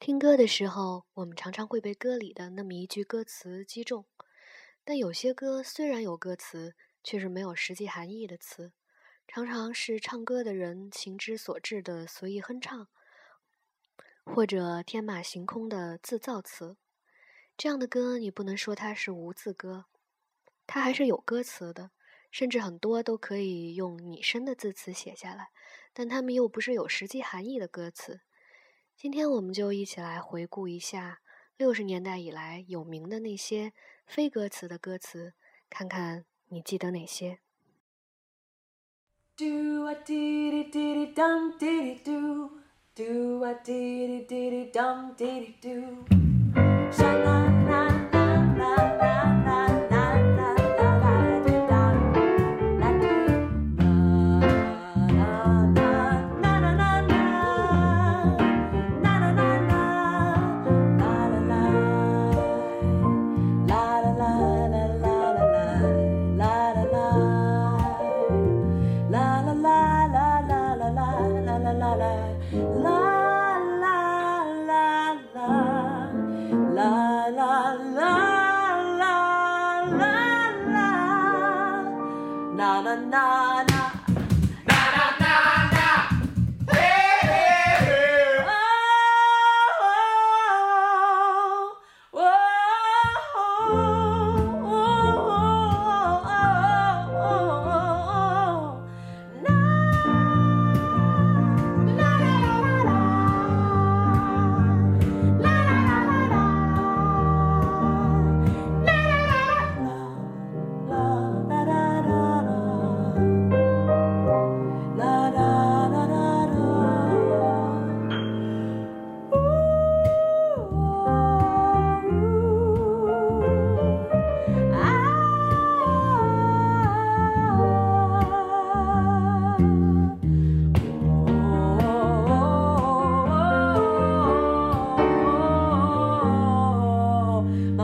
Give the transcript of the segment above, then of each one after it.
听歌的时候，我们常常会被歌里的那么一句歌词击中，但有些歌虽然有歌词，却是没有实际含义的词，常常是唱歌的人情之所至的随意哼唱，或者天马行空的自造词。这样的歌，你不能说它是无字歌，它还是有歌词的，甚至很多都可以用拟声的字词写下来，但它们又不是有实际含义的歌词。今天我们就一起来回顾一下六十年代以来有名的那些非歌词的歌词，看看你记得哪些。Do a dee dee dum dee do. Do a dee dee dum dee do. Sha la la la na na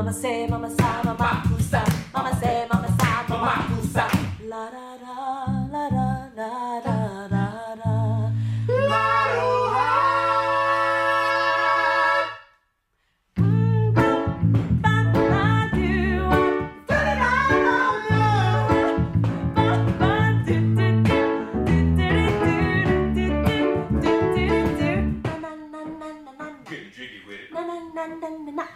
Mama say, mama sa, mama kusa. Mama say, mama sa, mama kusa. La da da, la da da da da da. La do ha. Mm, ba,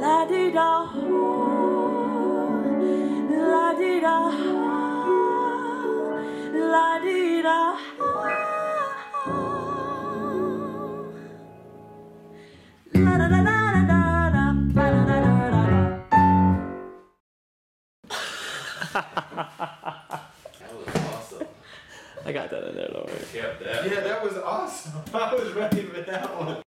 La di da la di da la di da. La da da da da da da da da da da. That was awesome. I got that in there, don't worry. Yeah, that was awesome. I was ready for that one.